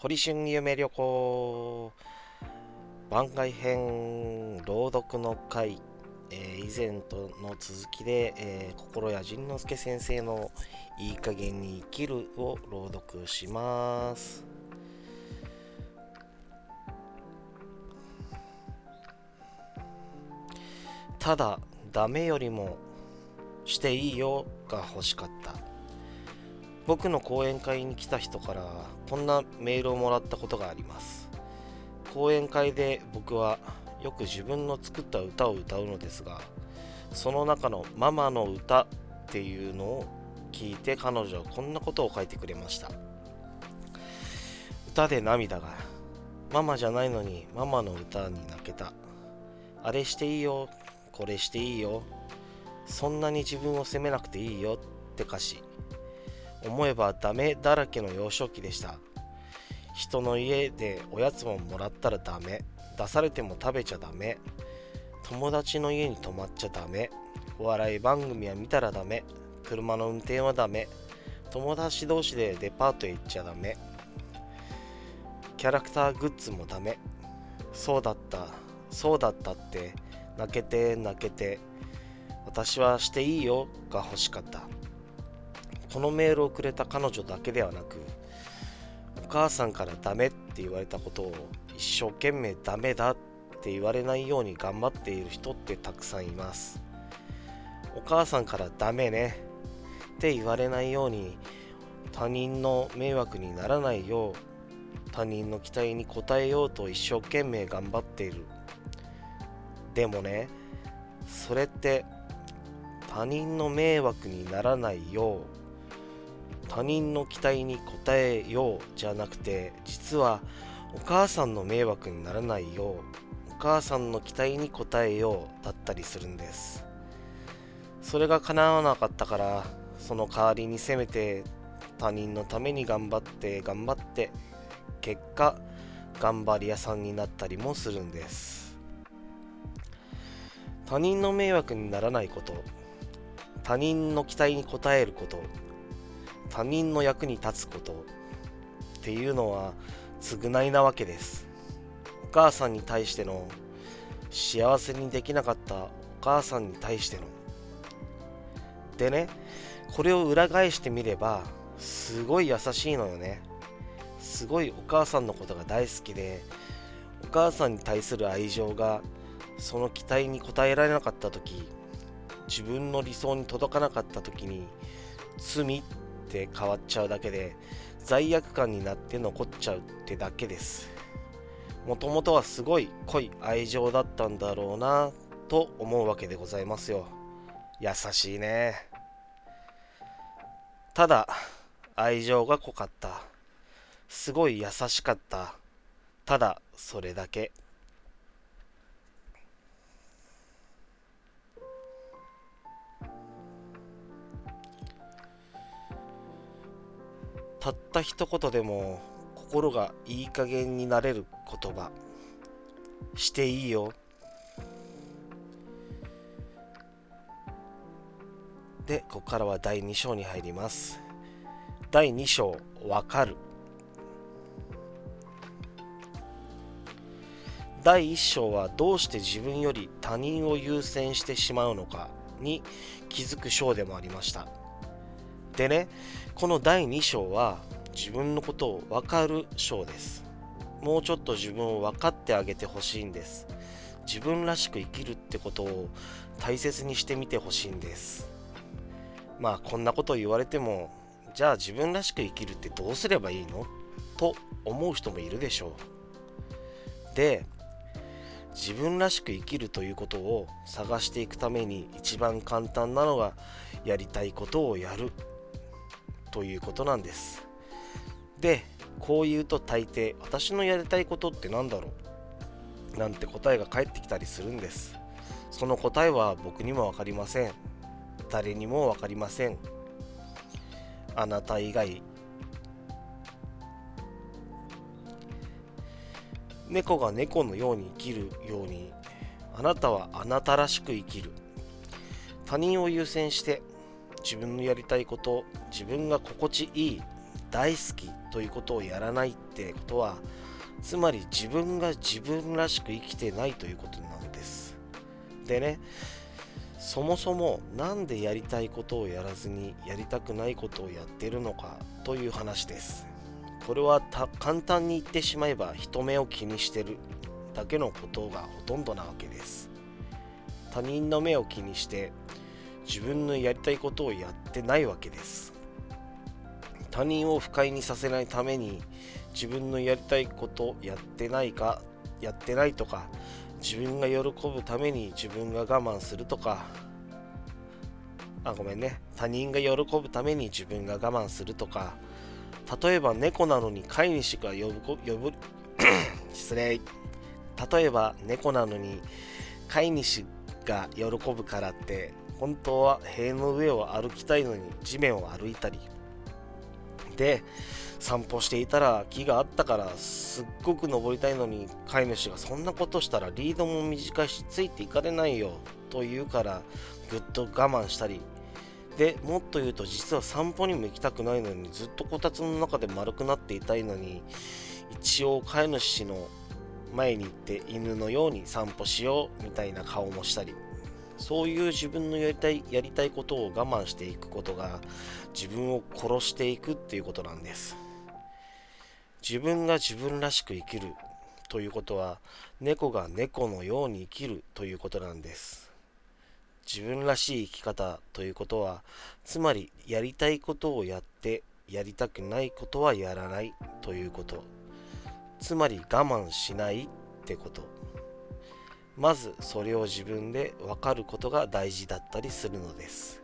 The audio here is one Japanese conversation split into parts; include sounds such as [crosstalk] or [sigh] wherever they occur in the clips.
堀春夢旅行番外編朗読の会、えー、以前との続きで、えー、心谷仁之助先生の「いい加減に生きる」を朗読します。ただダメよりもしていいよが欲しかった。僕の講演会に来た人からこんなメールをもらったことがあります。講演会で僕はよく自分の作った歌を歌うのですがその中の「ママの歌」っていうのを聞いて彼女はこんなことを書いてくれました。歌で涙がママじゃないのにママの歌に泣けた。あれしていいよこれしていいよ。そんなに自分を責めなくていいよって歌詞。思えばダメだらけの幼少期でした。人の家でおやつももらったらダメ。出されても食べちゃダメ。友達の家に泊まっちゃダメ。お笑い番組は見たらダメ。車の運転はダメ。友達同士でデパートへ行っちゃダメ。キャラクターグッズもダメ。そうだった。そうだったって。泣けて泣けて。私はしていいよが欲しかった。このメールをくれた彼女だけではなくお母さんからダメって言われたことを一生懸命ダメだって言われないように頑張っている人ってたくさんいます。お母さんからダメね。って言われないように他人の迷惑にならないよう他人の期待に応えようと一生懸命頑張っている。でもねそれって他人の迷惑にならないよう他人の期待に応えようじゃなくて実はお母さんの迷惑にならないようお母さんの期待に応えようだったりするんです。それが叶わなかったからその代わりにせめて他人のために頑張って頑張って結果頑張り屋さんになったりもするんです。他人の迷惑にならないこと他人の期待に応えること他人の役に立つことっていうのは償いなわけです。お母さんに対しての幸せにできなかったお母さんに対しての。でねこれを裏返してみればすごい優しいのよね。すごいお母さんのことが大好きでお母さんに対する愛情がその期待に応えられなかった時自分の理想に届かなかった時に罪って変わっちゃうだけで罪悪感になって残っちゃうってだけです。もともとはすごい濃い愛情だったんだろうなと思うわけでございますよ。優しいね。ただ愛情が濃かった。すごい優しかった。ただそれだけ。たった一言でも心がいい加減になれる言葉。していいよ。でここからは第2章に入ります。第2章わかる。第1章はどうして自分より他人を優先してしまうのかに気づく章でもありました。でねこの第2章は自分のことを分かる章です。もうちょっと自分を分かってあげてほしいんです。自分らしく生きるってことを大切にしてみてほしいんです。まあこんなこと言われてもじゃあ自分らしく生きるってどうすればいいの？と思う人もいるでしょう。で自分らしく生きるということを探していくために一番簡単なのがやりたいことをやる。ということなんです。でこう言うと大抵私のやりたいことって何だろう？なんて答えが返ってきたりするんです。その答えは僕にも分かりません。誰にも分かりません。あなた以外。猫が猫のように生きるようにあなたはあなたらしく生きる。他人を優先して自分のやりたいこと自分が心地いい大好きということをやらないってことはつまり自分が自分らしく生きてないということなのです。でねそもそも何でやりたいことをやらずにやりたくないことをやってるのかという話です。これは簡単に言ってしまえば人目を気にしてるだけのことがほとんどなわけです。他人の目を気にして自分のやりたいことをやってないわけです。他人を不快にさせないために自分のやりたいことやってないかやってないとか自分が喜ぶために自分が我慢するとか。あごめんね。他人が喜ぶために自分が我慢するとか。例えば猫なのに飼い主が呼ぶ呼ぶ [coughs] 失礼。例えば猫なのに飼い主が喜ぶからって本当は塀の上を歩きたいのに地面を歩いたり。で散歩していたら木があったからすっごく登りたいのに飼い主がそんなことしたらリードも短いしついていかれないよ。と言うからぐっと我慢したり。でもっと言うと実は散歩にも行きたくないのにずっとこたつの中で丸くなっていたいのに一応飼い主の前に行って犬のように散歩しようみたいな顔もしたり。そういう自分のやりたいやりたいことを我慢していくことが自分を殺していくっていうことなんです。自分が自分らしく生きるということは猫が猫のように生きるということなんです。自分らしい生き方ということはつまりやりたいことをやってやりたくないことはやらないということ。つまり我慢しないってこと。まずそれを自分で分かることが大事だったりするのです。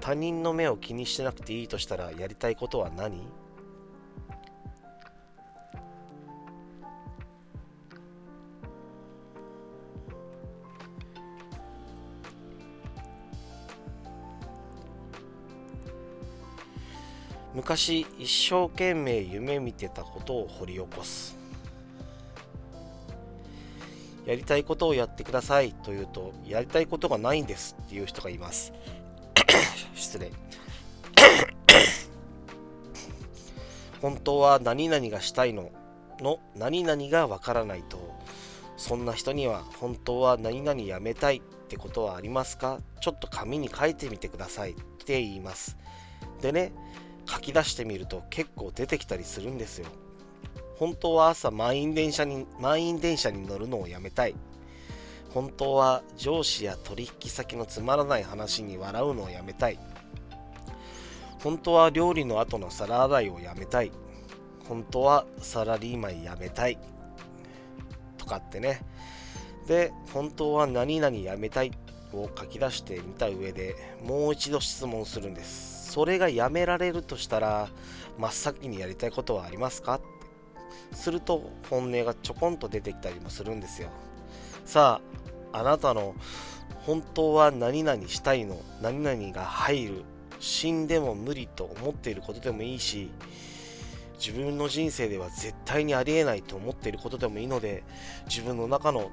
他人の目を気にしてなくていいとしたらやりたいことは何？昔一生懸命夢見てたことを掘り起こす。やりたいことをやってくださいと言うと、やりたいことがないんですっていう人がいます。[coughs] 失礼。[coughs] 本当は何々がしたいのの何々がわからないと、そんな人には本当は何々やめたいってことはありますか？ちょっと紙に書いてみてくださいって言います。でね、書き出してみると結構出てきたりするんですよ。本当は朝満員電車に満員電車に乗るのをやめたい。本当は上司や取引先のつまらない話に笑うのをやめたい。本当は料理の後の皿洗いをやめたい。本当はサラリーマンやめたい。とかってね。で本当は何々やめたい。を書き出してみた上でもう一度質問するんです。それがやめられるとしたら真っ先にやりたいことはありますか？すると本音がちょこんと出てきたりもするんですよ。さああなたの本当は何々したいの何々が入る死んでも無理と思っていることでもいいし自分の人生では絶対にありえないと思っていることでもいいので自分の中の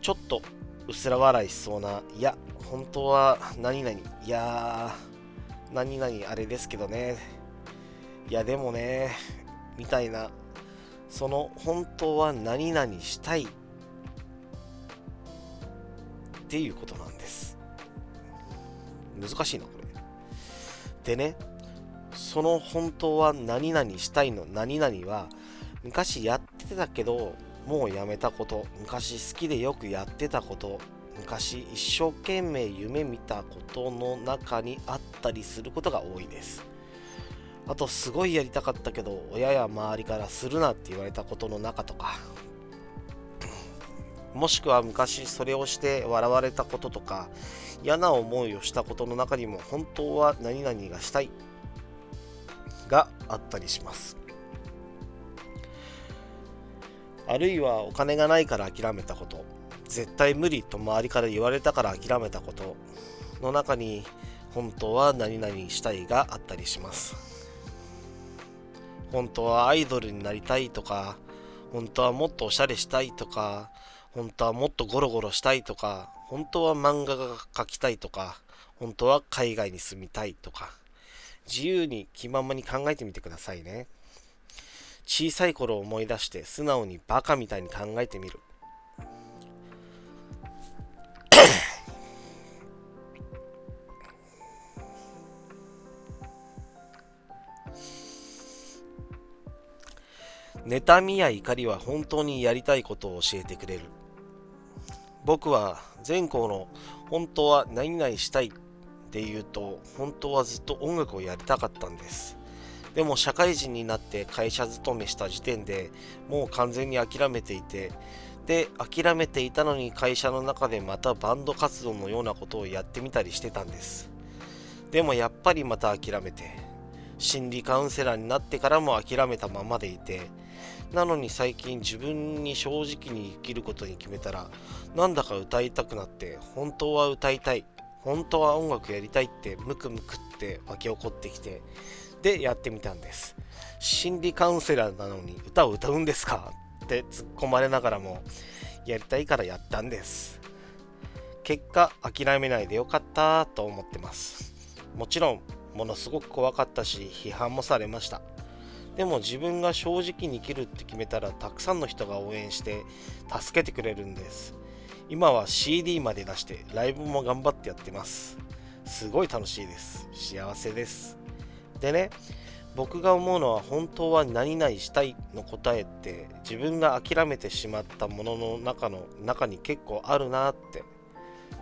ちょっと薄ら笑いしそうないや本当は何々いや何々あれですけどねいやでもねみたいなその本当は何々したいっていうことなんです。難しいなこれ。でねその本当は何々したいの何々は昔やってたけどもうやめたこと昔好きでよくやってたこと昔一生懸命夢見たことの中にあったりすることが多いです。あとすごいやりたかったけど親や周りからするなって言われたことの中とか。[coughs] もしくは昔それをして笑われたこととか嫌な思いをしたことの中にも本当は何々がしたいがあったりします。あるいはお金がないから諦めたこと。絶対無理と周りから言われたから諦めたことの中に本当は何々したいがあったりします。本当はアイドルになりたいとか、本当はもっとおしゃれしたいとか、本当はもっとゴロゴロしたいとか、本当は漫画が描きたいとか、本当は海外に住みたいとか、自由に気ままに考えてみてくださいね。小さい頃を思い出して素直にバカみたいに考えてみる。妬みや怒りは本当にやりたいことを教えてくれる。僕は全校の本当は何々したいって言うと本当はずっと音楽をやりたかったんです。でも社会人になって会社勤めした時点でもう完全に諦めていてで諦めていたのに会社の中でまたバンド活動のようなことをやってみたりしてたんです。でもやっぱりまた諦めて心理カウンセラーになってからも諦めたままでいてなのに最近自分に正直に生きることに決めたらなんだか歌いたくなって本当は歌いたい本当は音楽やりたいってムクムクって湧き起こってきてでやってみたんです。心理カウンセラーなのに歌を歌うんですか？って突っ込まれながらもやりたいからやったんです。結果諦めないでよかったと思ってます。もちろんものすごく怖かったし批判もされました。でも自分が正直に生きるって決めたらたくさんの人が応援して助けてくれるんです。今は CD まで出してライブも頑張ってやってます。すごい楽しいです。幸せです。でね僕が思うのは本当は何々したいの答えって自分が諦めてしまったものの中の中に結構あるなって。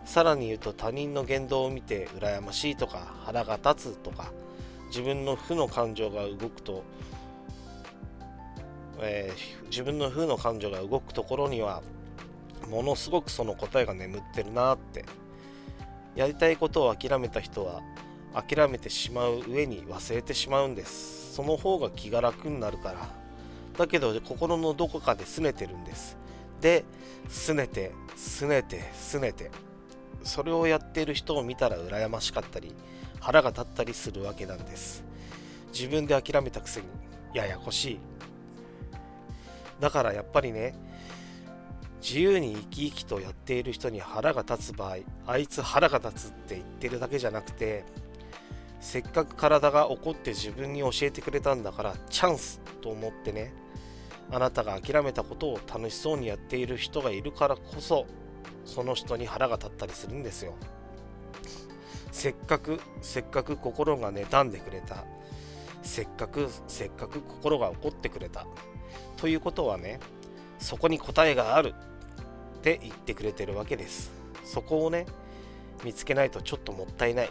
さらに言うと他人の言動を見て羨ましいとか腹が立つとか自分の負の感情が動くとえー、自分の負の感情が動くところにはものすごくその答えが眠ってるなってやりたいことを諦めた人は諦めてしまう上に忘れてしまうんですその方が気が楽になるからだけど心のどこかで拗ねてるんですで拗ねて拗ねて拗ねてそれをやっている人を見たら羨ましかったり腹が立ったりするわけなんです自分で諦めたくせにややこしい。だからやっぱりね自由に生き生きとやっている人に腹が立つ場合あいつ腹が立つって言ってるだけじゃなくてせっかく体が怒って自分に教えてくれたんだからチャンスと思ってねあなたが諦めたことを楽しそうにやっている人がいるからこそその人に腹が立ったりするんですよ。せっかくせっかく心が妬んでくれた。せっかくせっかく心が怒ってくれた。ということはねそこに答えがあるって言ってくれてるわけです。そこをね見つけないとちょっともったいない。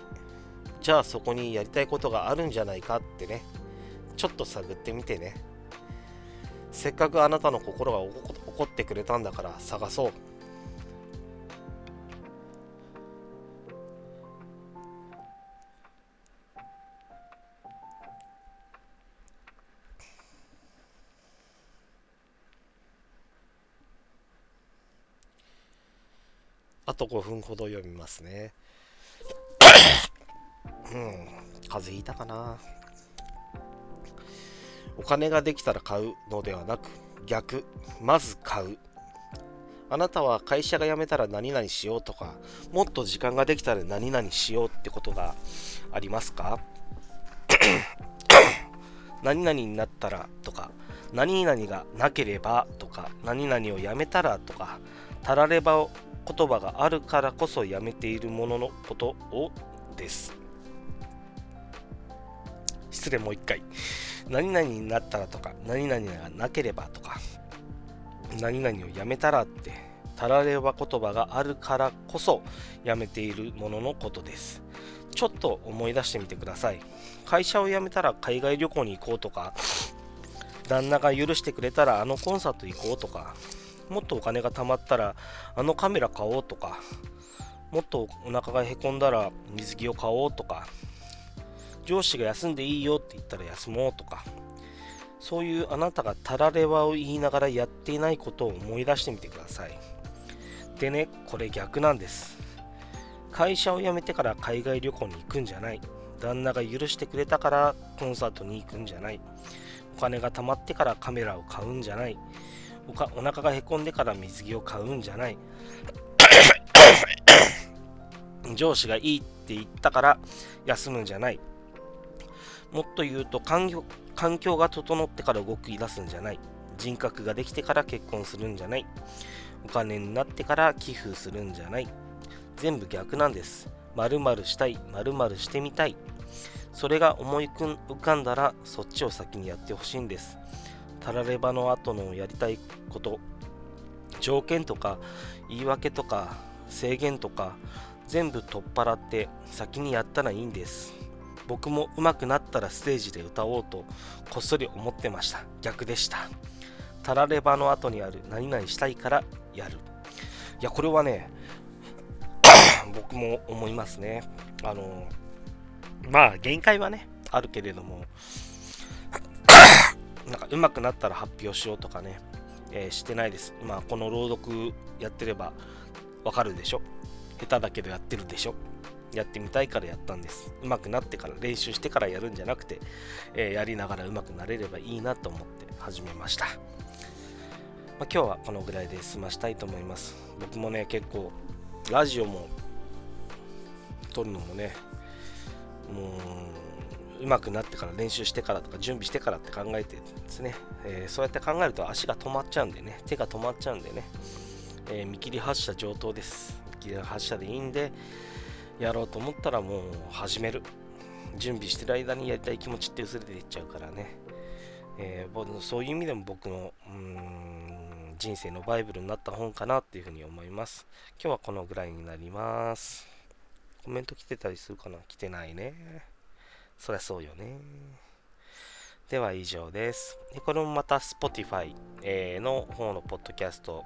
じゃあそこにやりたいことがあるんじゃないかってねちょっと探ってみてね。せっかくあなたの心が怒ってくれたんだから探そう。あと5分ほど読みますね。うん、風邪ひいたかな。お金ができたら買うのではなく、逆、まず買う。あなたは会社が辞めたら何々しようとか、もっと時間ができたら何々しようってことがありますか？[coughs] 何々になったらとか、何々がなければとか、何々をやめたらとか、たらればを言葉があるからこそやめているもののことをです。失礼もう一回。何々になったらとか何々がなければとか何々をやめたらってたられば言葉があるからこそやめているもののことです。ちょっと思い出してみてください。会社を辞めたら海外旅行に行こうとか旦那が許してくれたらあのコンサート行こうとかもっとお金が貯まったらあのカメラ買おうとかもっとお腹がへこんだら水着を買おうとか上司が休んでいいよって言ったら休もうとかそういうあなたがたらればを言いながらやっていないことを思い出してみてください。でねこれ逆なんです。会社を辞めてから海外旅行に行くんじゃない。旦那が許してくれたからコンサートに行くんじゃない。お金が貯まってからカメラを買うんじゃない。おかお腹がへこんでから水着を買うんじゃない。[coughs] 上司がいいって言ったから休むんじゃない。もっと言うと環境環境が整ってから動き出すんじゃない。人格ができてから結婚するんじゃない。お金になってから寄付するんじゃない。全部逆なんです。〇〇したい〇〇してみたい。それが思い浮かんだらそっちを先にやってほしいんですたらればの後のやりたいこと条件とか言い訳とか制限とか全部取っ払って先にやったらいいんです。僕も上手くなったらステージで歌おうとこっそり思ってました。逆でした。たらればの後にある。何々したいからやる。いやこれはね [coughs] 僕も思いますね。あのまあ限界はねあるけれどもなんか上手くなったら発表しようとかね、えー、してないですまあこの朗読やってればわかるでしょ下手だけどやってるでしょやってみたいからやったんです。上手くなってから練習してからやるんじゃなくて、えー、やりながら上手くなれればいいなと思って始めました。まあ、今日はこのぐらいで済ましたいと思います。僕もね、結構ラジオも撮るのもね、もう上手くなってから練習してからとか準備してからって考えてですね、えー、そうやって考えると足が止まっちゃうんでね、手が止まっちゃうんでね、えー、見切り発車上等です。見切り発車でいいんで、やろうと思ったらもう始める。準備してる間にやりたい気持ちって薄れていっちゃうからね。えー、そういう意味でも僕のうん人生のバイブルになった本かなっていうふうに思います。今日はこのぐらいになります。コメント来てたりするかな？来てないね。そりゃそうよね。では以上です。これもまた Spotify、の方のポッドキャスト、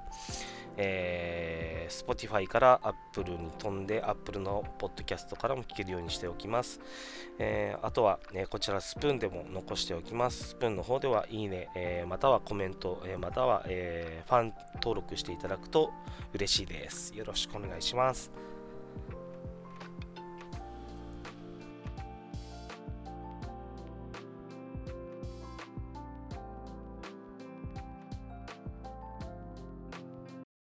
えー、Spotify から Apple に飛んで Apple のポッドキャストからも聞けるようにしておきます。えー、あとは、ね、こちらスプーンでも残しておきます。スプーンの方ではいいね、えー、またはコメント、えまたは、えファン登録していただくと嬉しいです。よろしくお願いします。